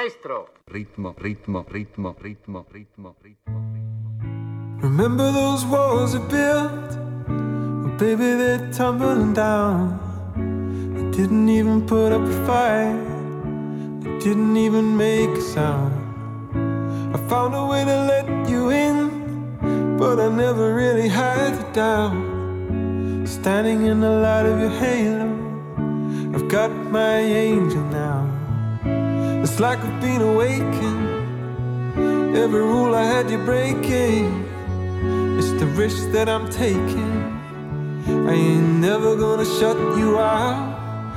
Maestro! Ritmo, ritmo, ritmo, ritmo, ritmo, ritmo. Remember those walls I built? Well, baby, they're tumbling down. I didn't even put up a fight. I didn't even make a sound. I found a way to let you in, but I never really had the doubt. Standing in the light of your halo, I've got my angel now. Like I've been awakened. Every rule I had you breaking. It's the risk that I'm taking. I ain't never gonna shut you out.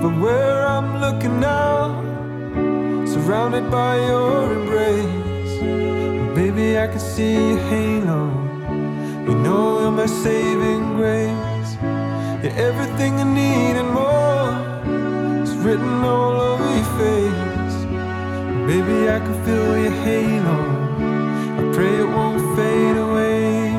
But where I'm looking now, surrounded by your embrace. Baby, I can see your halo. You know you're my saving grace. You're everything I need and more. It's written all over your face. Baby, I can feel your halo. I pray it won't fade away.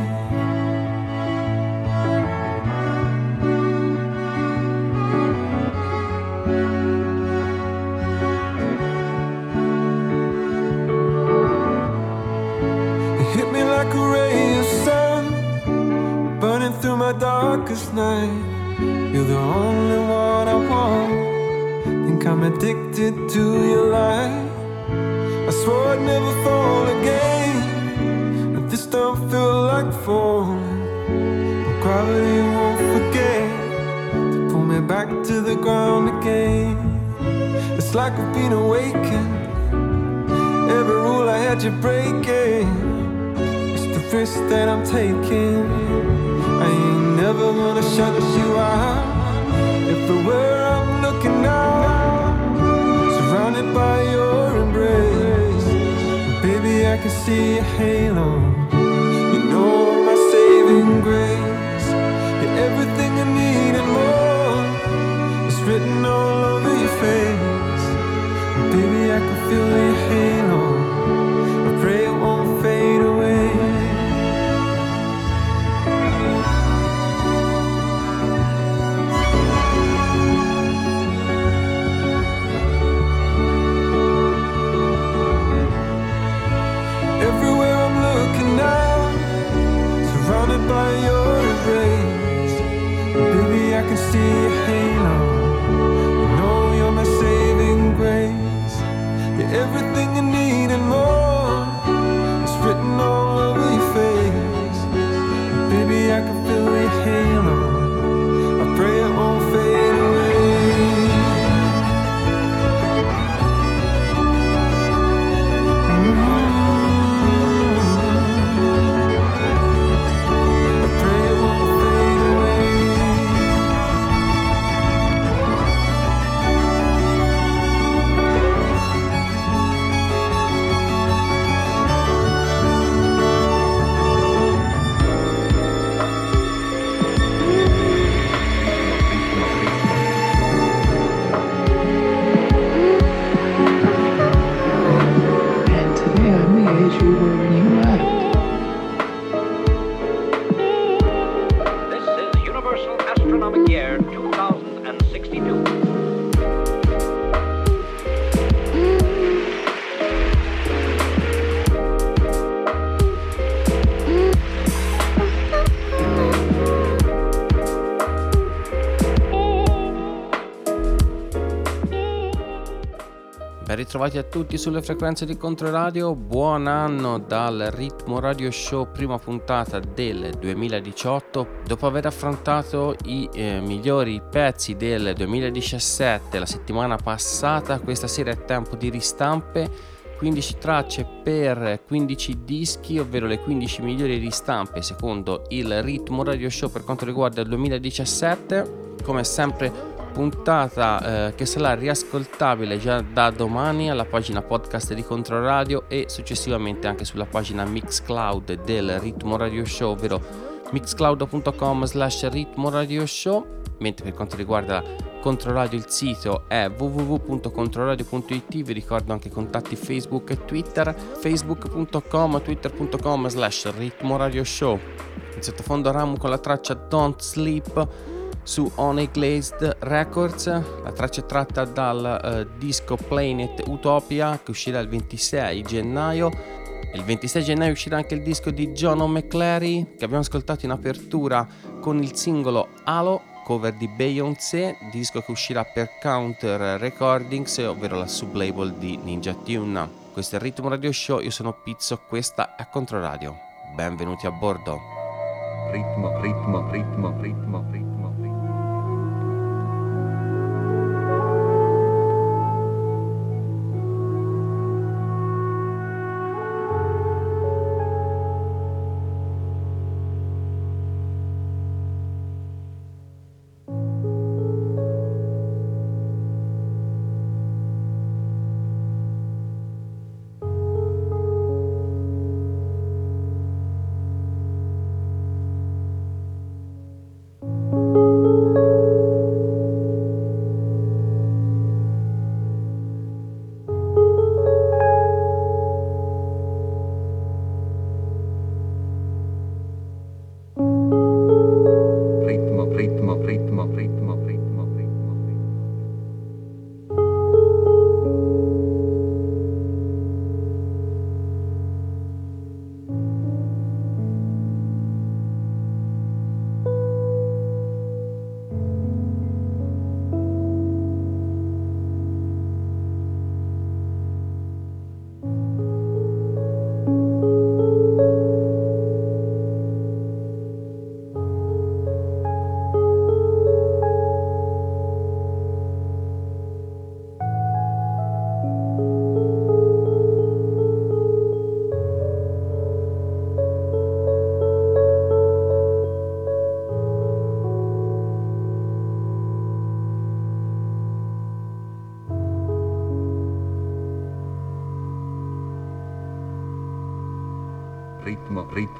You hit me like a ray of sun, burning through my darkest night. You're the only one I want. Think I'm addicted to your light. I swore I'd never fall again. But this don't feel like falling. But gravity won't forget to pull me back to the ground again. It's like I've been awakened. Every rule I had you breaking. It's the risk that I'm taking. I ain't never gonna shut you out. Everywhere I'm looking now, surrounded by your. I can see a halo. You know my saving grace. You're everything I need and more. It's written all over your face. Baby, I can feel your Ben ritrovati a tutti sulle frequenze di Controradio, buon anno dal Ritmo Radio Show, prima puntata del 2018. Dopo aver affrontato i eh, migliori pezzi del 2017 la settimana passata, questa sera è tempo di ristampe 15 tracce per 15 dischi, ovvero le 15 migliori ristampe secondo il Ritmo Radio Show per quanto riguarda il 2017. Come sempre puntata eh, che sarà riascoltabile già da domani alla pagina podcast di Controradio e successivamente anche sulla pagina Mixcloud del Ritmo Radio Show, ovvero mixcloud.com slash ritmo radio show. Mentre per quanto riguarda Controradio il sito è www.controradio.it vi ricordo anche i contatti Facebook e Twitter facebook.com twitter.com slash ritmo radio show. In sottofondo Ramu con la traccia Don't Sleep su Honey Glazed Records la traccia è tratta dal uh, disco Planet Utopia che uscirà il 26 gennaio il 26 gennaio uscirà anche il disco di John O'McClary che abbiamo ascoltato in apertura con il singolo Halo cover di Beyoncé, disco che uscirà per Counter Recordings, ovvero la sublabel di Ninja Tune. Questo è il Ritmo Radio Show, io sono Pizzo, questa è Controradio. Benvenuti a bordo. Ritmo, ritmo, ritmo, ritmo, ritmo.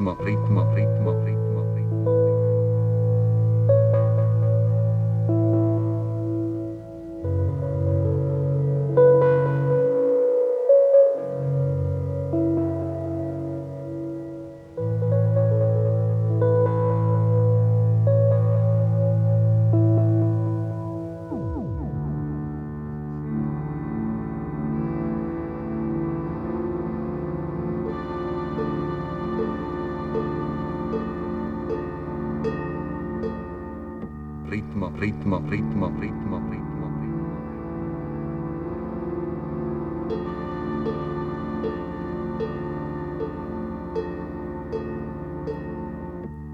Ritmo, ritmo, ritmo,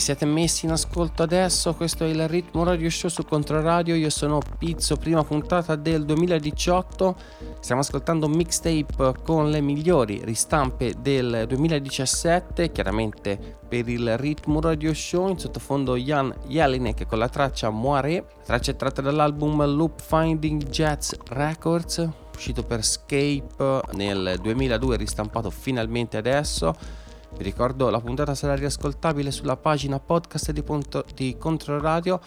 siete messi in ascolto adesso, questo è il Ritmo Radio Show su Controradio. Io sono Pizzo, prima puntata del 2018. Stiamo ascoltando mixtape con le migliori ristampe del 2017, chiaramente per il Ritmo Radio Show. In sottofondo Jan Jelinek con la traccia Moire. Traccia tratta dall'album Loop Finding Jazz Records, uscito per Scape nel 2002, ristampato finalmente adesso. Vi ricordo la puntata sarà riascoltabile sulla pagina podcast di, punto, di Controradio.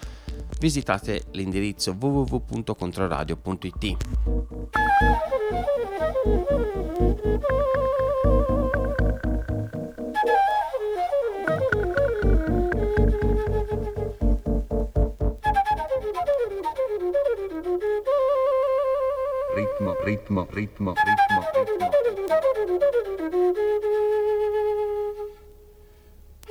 Visitate l'indirizzo www.controradio.it. Ritmo, ritmo, ritmo, ritmo, ritmo.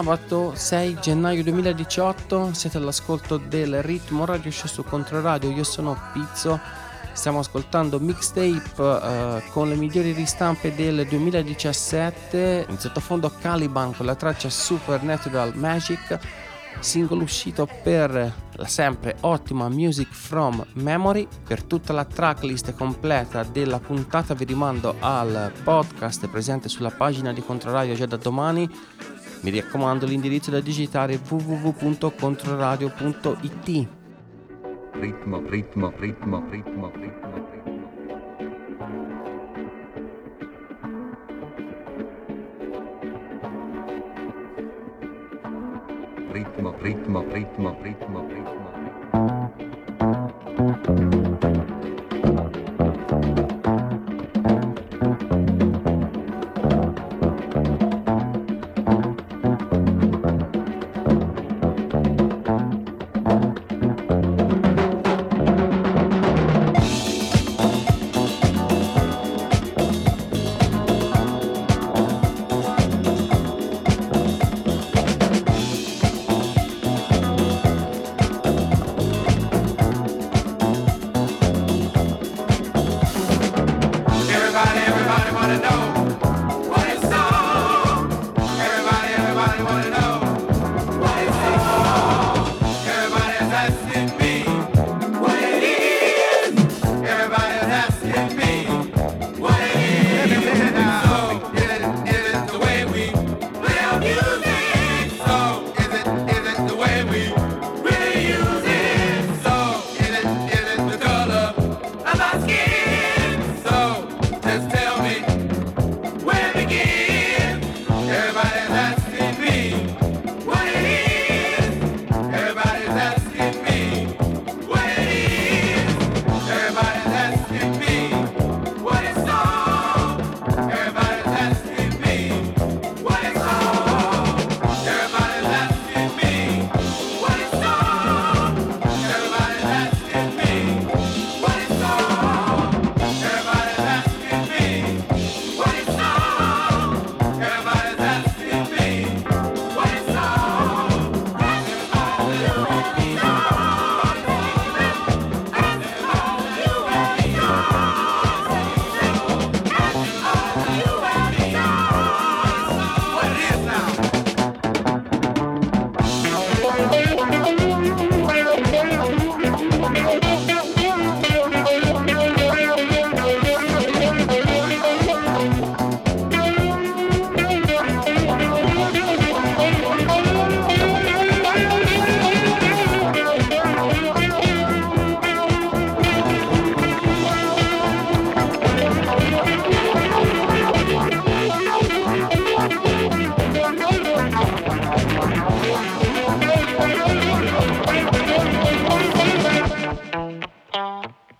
sabato 6 gennaio 2018, siete all'ascolto del Ritmo Radio Show su Controradio, io sono Pizzo, stiamo ascoltando mixtape eh, con le migliori ristampe del 2017, in sottofondo Caliban con la traccia Supernatural Magic, singolo uscito per la sempre ottima Music From Memory. Per tutta la tracklist completa della puntata vi rimando al podcast presente sulla pagina di Controradio già da domani. Mi raccomando l'indirizzo da digitare è www.controradio.it. Ritmo, ritmo, ritmo, ritmo, ritmo. Ritmo, ritmo, ritmo, ritmo, ritmo.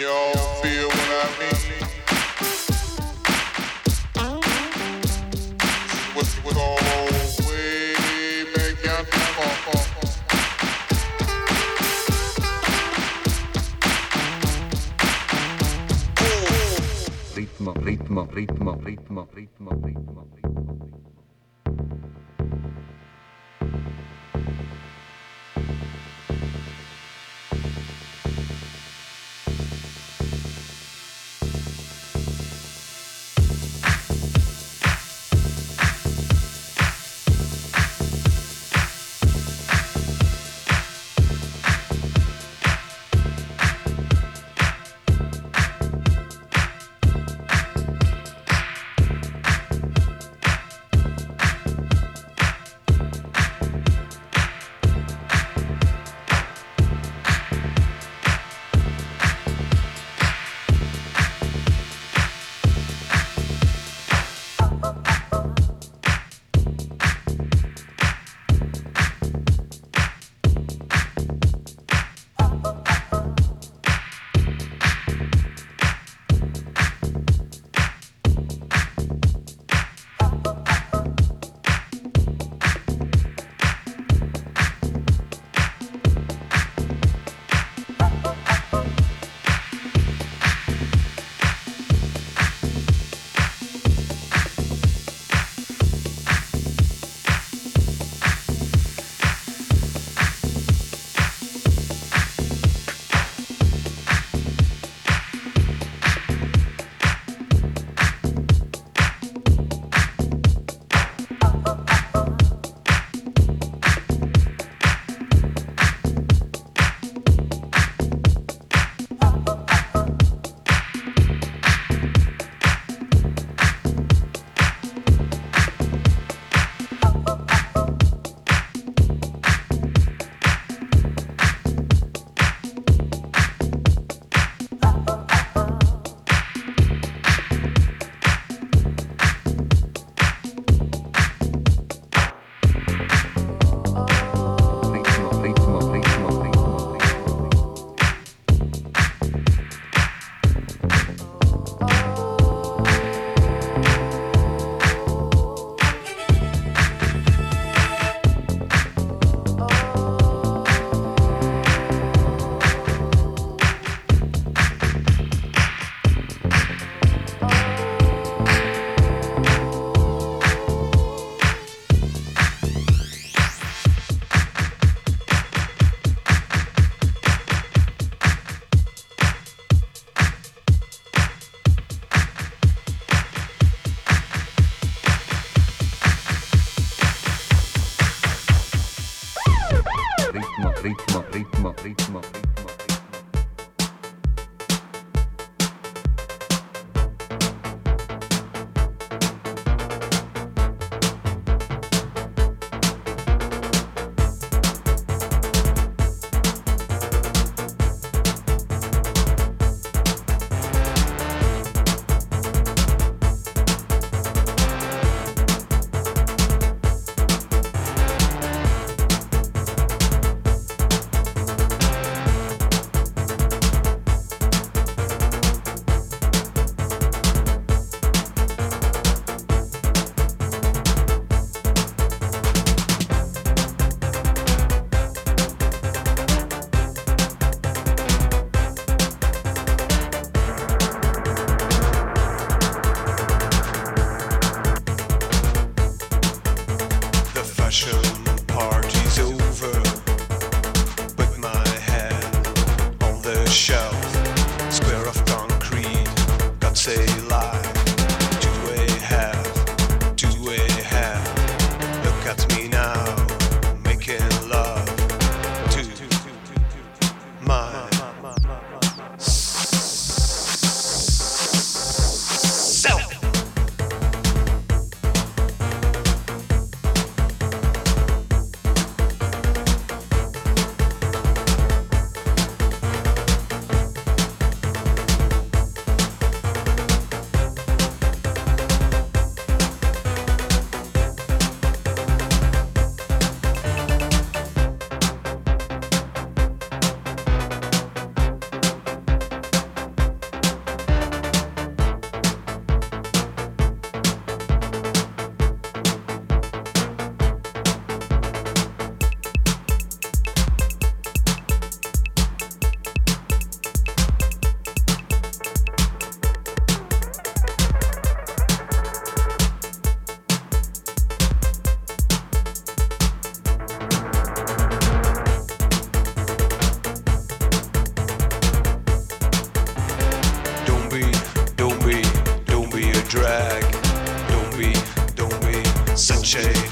Y'all feel what I mean? What's with all back ritmo, ritmo, ritmo, ritmo, ritmo, ritmo.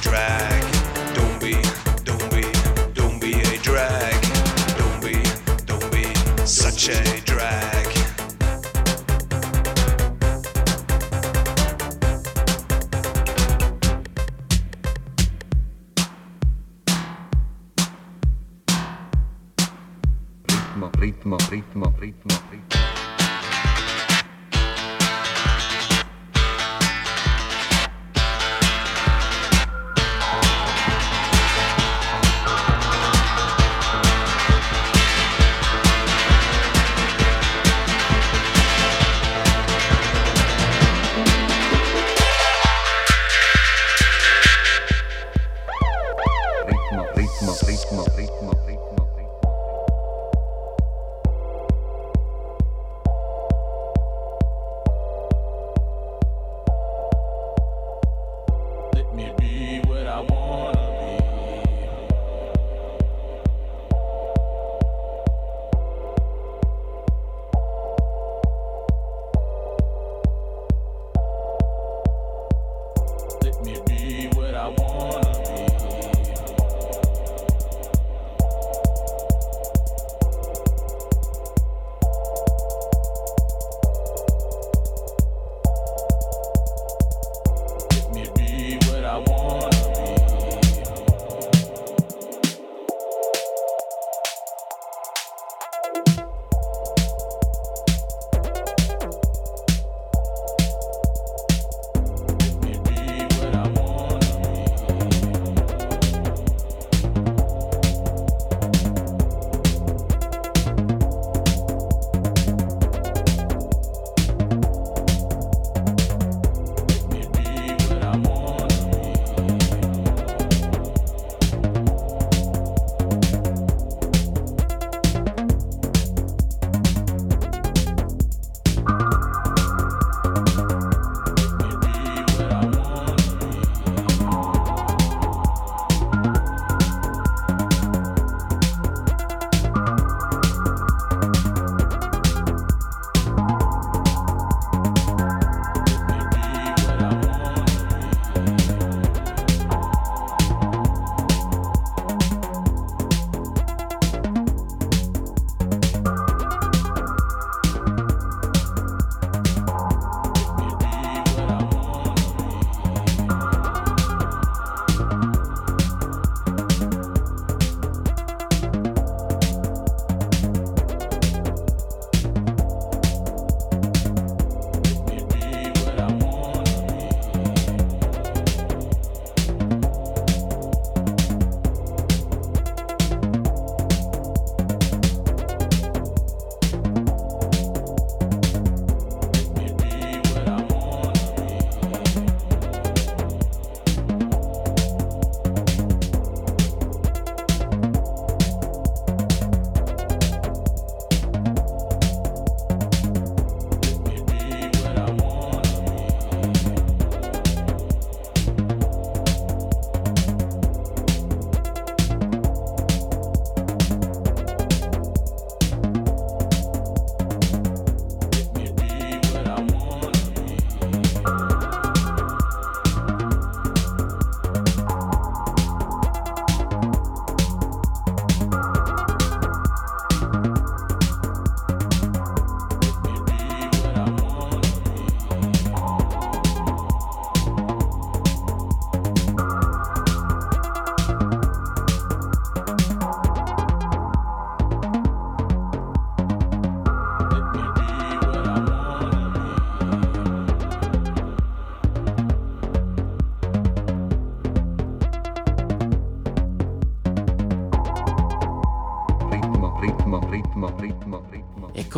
Drag.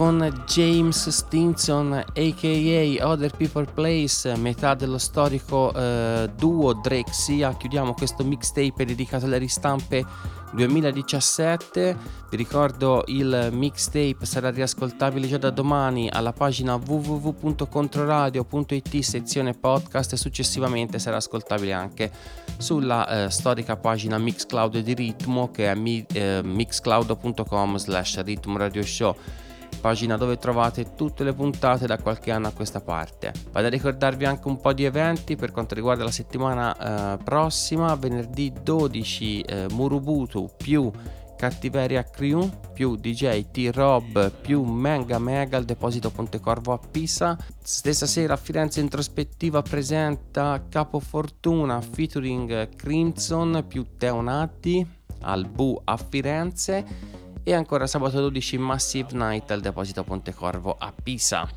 Con James Stinson, aka Other People Place, metà dello storico eh, duo Drake Sia, chiudiamo questo mixtape dedicato alle ristampe 2017. Vi ricordo il mixtape sarà riascoltabile già da domani alla pagina www.controradio.it sezione podcast e successivamente sarà ascoltabile anche sulla eh, storica pagina Mixcloud di Ritmo che è mi, eh, mixcloud.com slash ritmo radio show pagina dove trovate tutte le puntate da qualche anno a questa parte. Vado a ricordarvi anche un po' di eventi per quanto riguarda la settimana eh, prossima, venerdì 12 eh, Murubutu più Cattiveria Crew più DJ T-Rob più Mega Mega al deposito Pontecorvo a Pisa. Stessa sera Firenze Introspettiva presenta Capo Fortuna featuring Crimson più Teonati al Bu a Firenze e ancora sabato 12 Massive Night al deposito Pontecorvo a Pisa.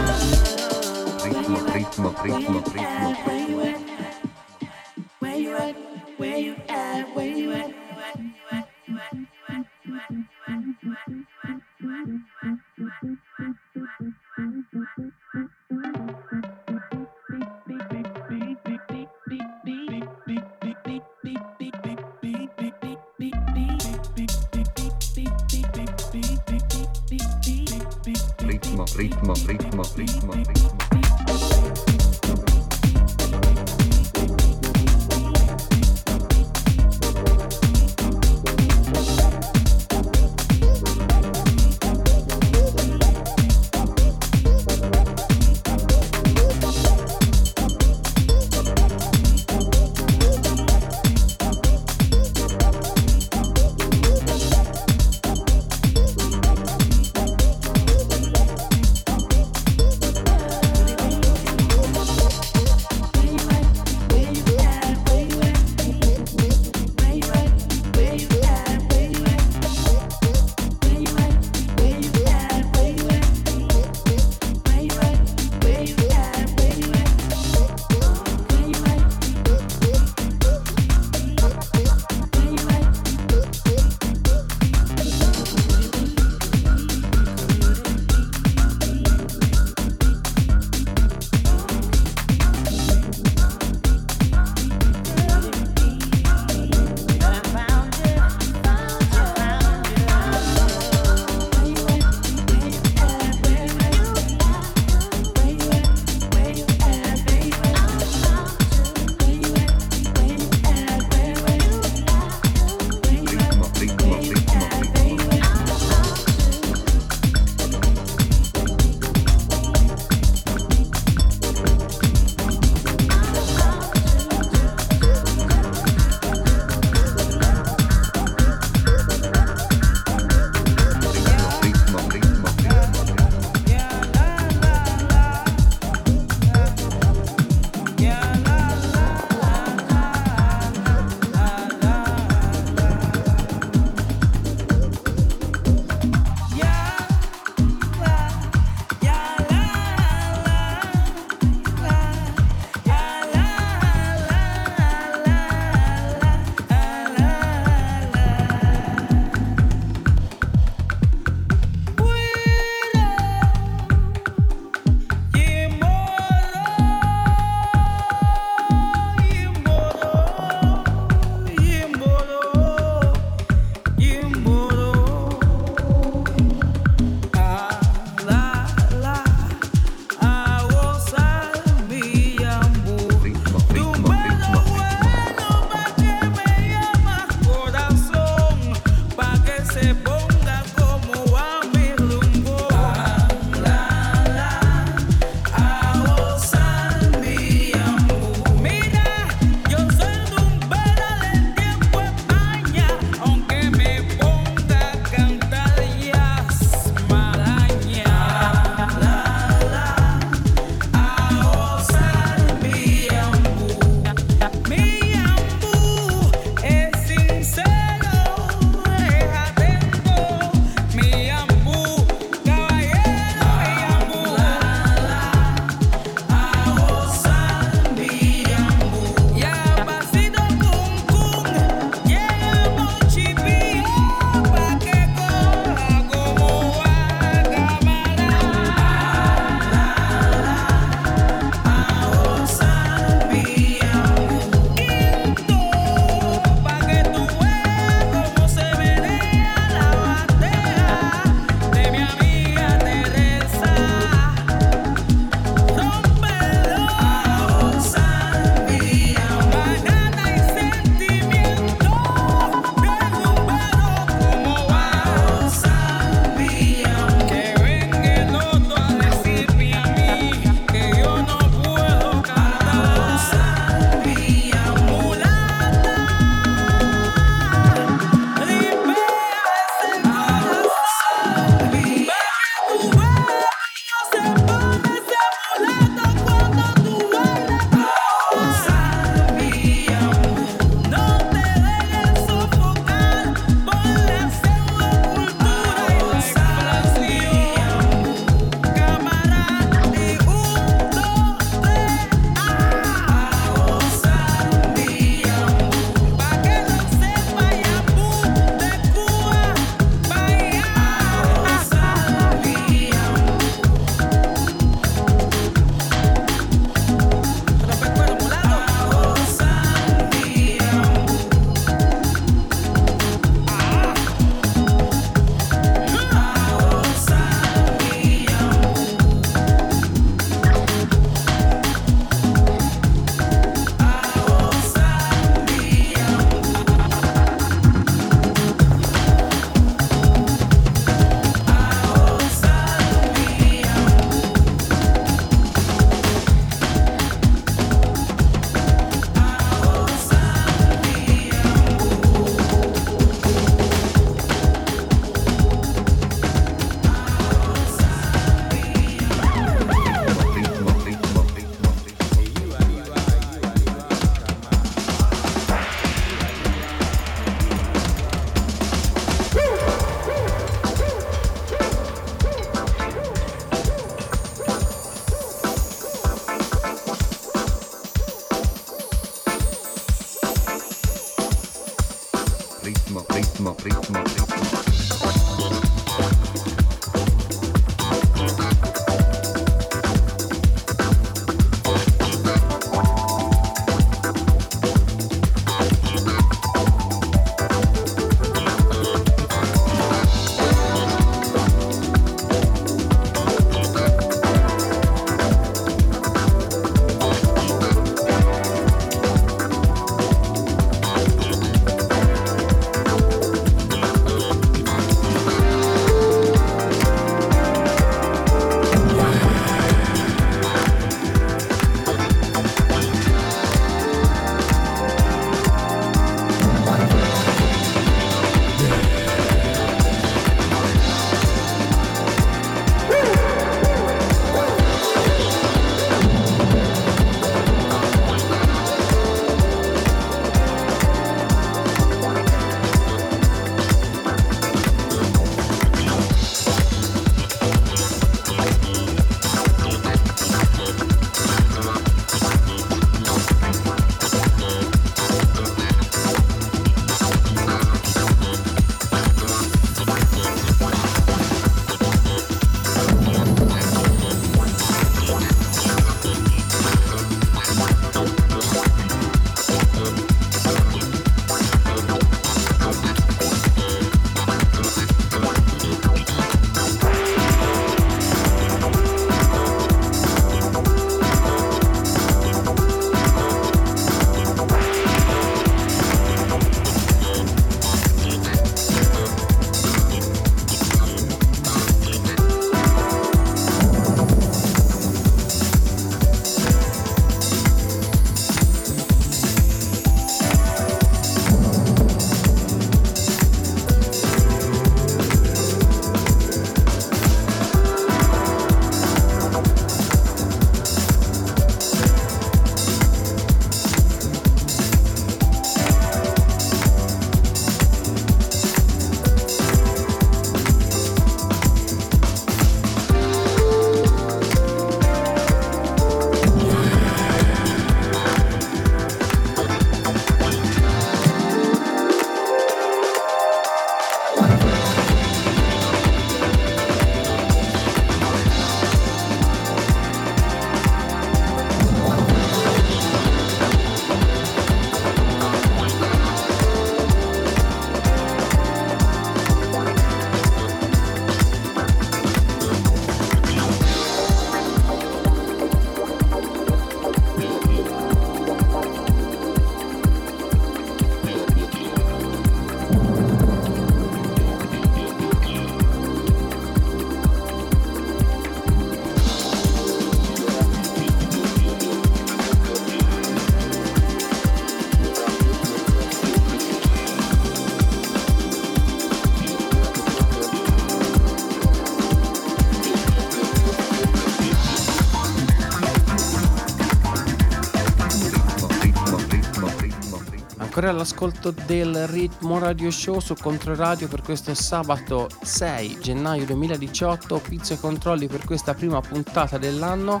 Ancora all'ascolto del Ritmo Radio Show su Controradio per questo sabato 6 gennaio 2018. Pizzo e controlli per questa prima puntata dell'anno.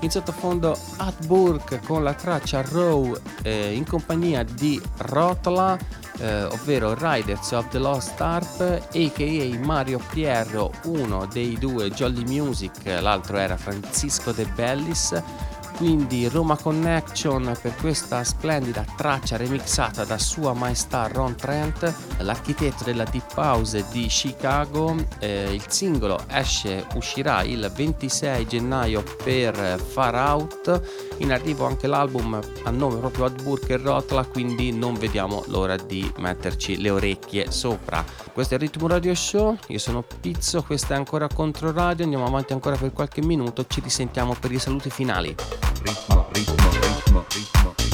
In sottofondo Atburg con la traccia Row eh, in compagnia di Rotla, eh, ovvero Riders of the Lost Arp, a.k.a. Mario Pierro, uno dei due Jolly Music, l'altro era Francisco De Bellis quindi Roma Connection per questa splendida traccia remixata da Sua Maestà Ron Trent, l'architetto della Deep House di Chicago. Eh, il singolo esce, uscirà il 26 gennaio per Far Out. In arrivo anche l'album a nome proprio Adburg e Rotla, quindi non vediamo l'ora di metterci le orecchie sopra. Questo è il Ritmo Radio Show, io sono Pizzo, questa è ancora Controradio, andiamo avanti ancora per qualche minuto, ci risentiamo per i saluti finali. ritmo, ritmo, ritmo, ritmo, ritmo.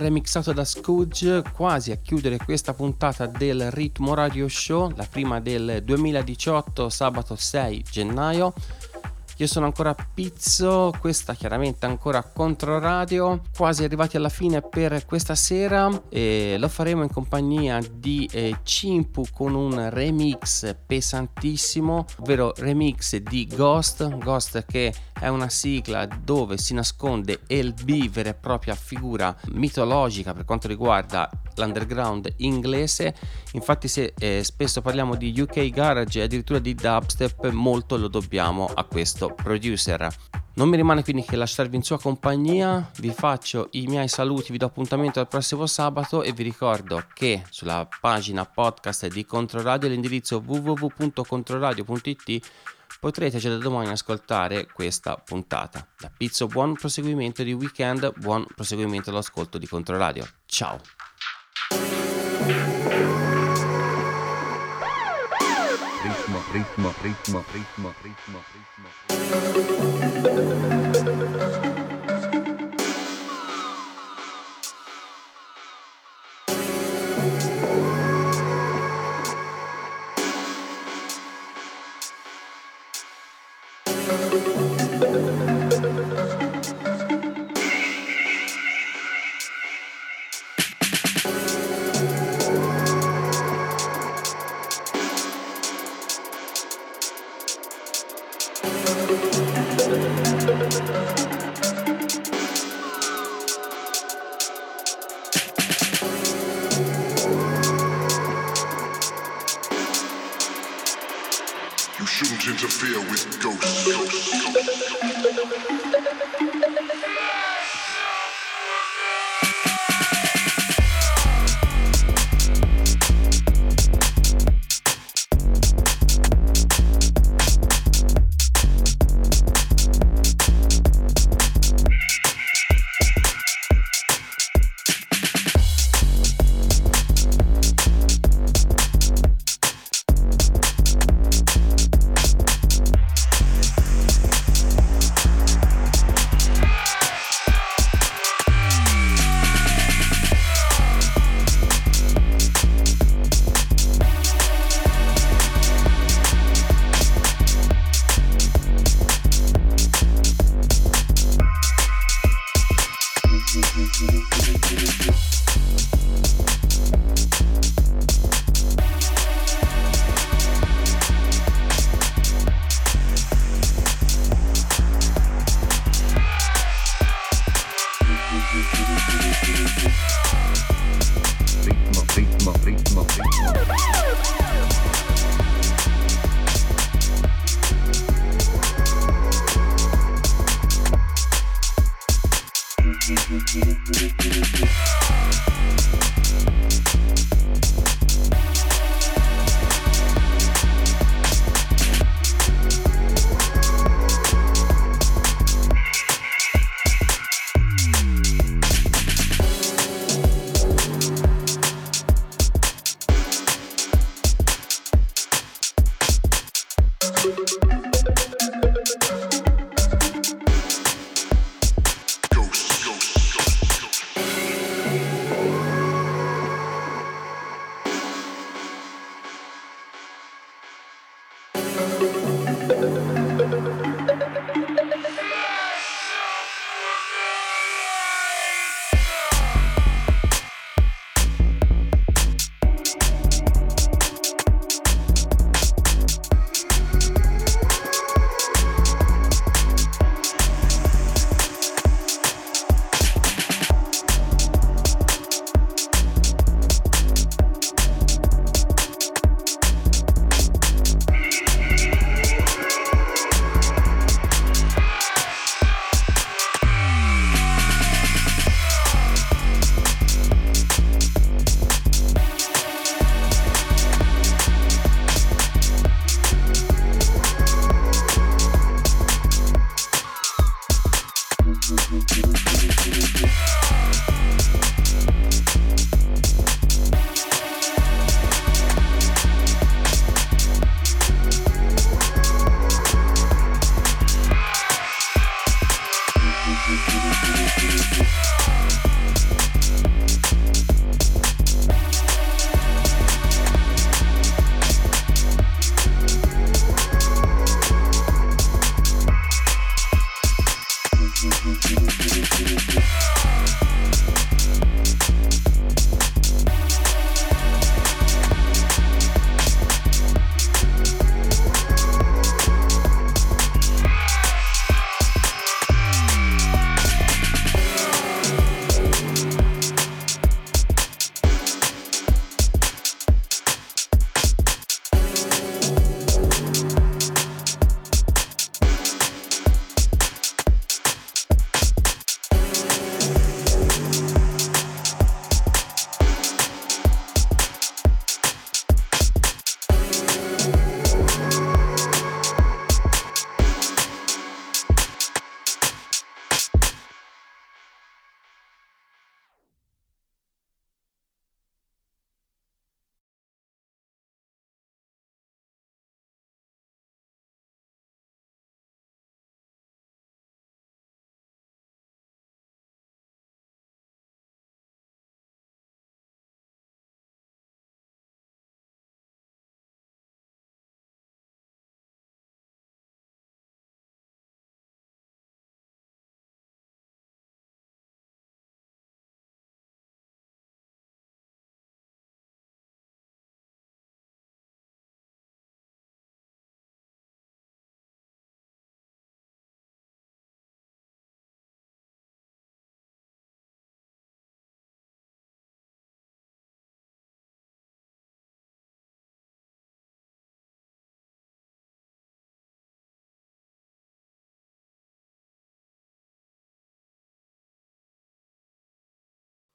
remixato da Scooge quasi a chiudere questa puntata del Ritmo Radio Show, la prima del 2018, sabato 6 gennaio. Io sono ancora Pizzo, questa chiaramente ancora Controradio, quasi arrivati alla fine per questa sera e lo faremo in compagnia di eh, Cimpu con un remix pesantissimo, ovvero remix di Ghost, Ghost che è una sigla dove si nasconde LB vera e propria figura mitologica per quanto riguarda l'underground inglese. Infatti, se eh, spesso parliamo di UK Garage e addirittura di dubstep, molto lo dobbiamo a questo producer. Non mi rimane quindi che lasciarvi in sua compagnia, vi faccio i miei saluti, vi do appuntamento al prossimo sabato e vi ricordo che sulla pagina podcast di Controradio l'indirizzo www.controradio.it potrete già da domani ascoltare questa puntata. Da Pizzo buon proseguimento di weekend, buon proseguimento all'ascolto di Controradio. Ciao! Ritmo, ritmo, ritmo, ritmo, ritmo, ritmo.